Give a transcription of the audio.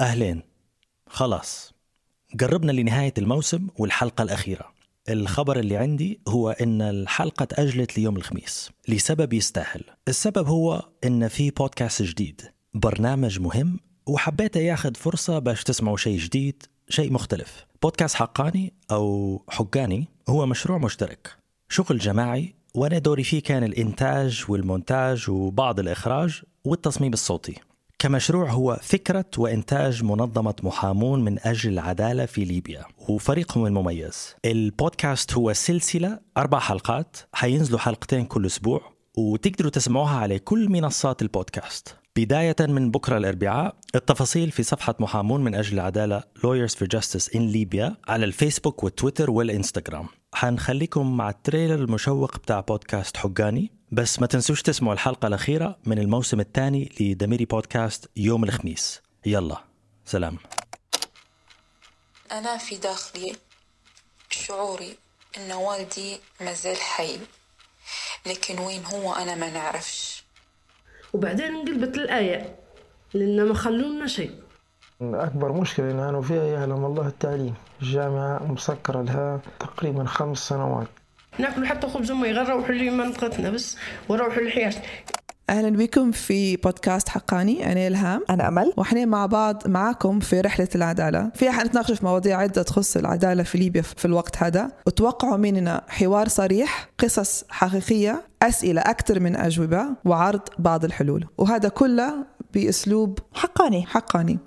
أهلين. خلاص. قربنا لنهاية الموسم والحلقة الأخيرة. الخبر اللي عندي هو إن الحلقة تأجلت ليوم الخميس. لسبب يستاهل. السبب هو إن في بودكاست جديد. برنامج مهم وحبيت ياخذ فرصة باش تسمعوا شيء جديد شيء مختلف. بودكاست حقاني أو حقاني هو مشروع مشترك. شغل جماعي وأنا دوري فيه كان الإنتاج والمونتاج وبعض الإخراج والتصميم الصوتي. كمشروع هو فكرة وإنتاج منظمة محامون من أجل العدالة في ليبيا. وفريقهم المميز. البودكاست هو سلسلة أربع حلقات. حينزلوا حلقتين كل أسبوع. وتقدروا تسمعوها على كل منصات البودكاست. بداية من بكرة الأربعاء. التفاصيل في صفحة محامون من أجل العدالة. Lawyers for Justice in Libya. على الفيسبوك والتويتر والإنستغرام. حنخليكم مع ال trailer المشوق بتاع بودكاست حقاني بس ما تنسوش تسمعوا الحلقة الأخيرة من الموسم الثاني لدميري بودكاست يوم الخميس. يلا سلام. أنا في داخلي شعوري إن والدي مازال حي لكن وين هو أنا ما نعرفش. وبعدين انقلبت الآية لأن ما خلونا شيء. أكبر مشكلة أنا فيها يعلم الله التعليم. الجامعة مسكرة لها تقريبا خمس سنوات. ناكلوا حتى خبز أمي غير نروحوا لمنطقتنا بس ونروحوا للحياة. أهلا بكم في بودكاست حقاني أنا إلهام. أنا أمل. وإحنا مع بعض معاكم في رحلة العدالة. فيها حنتناقش في مواضيع عدة تخص العدالة في ليبيا في الوقت هذا. وتوقعوا مننا حوار صريح قصص حقيقية أسئلة أكثر من أجوبة وعرض بعض الحلول. وهذا كله بأسلوب حقاني. حقاني.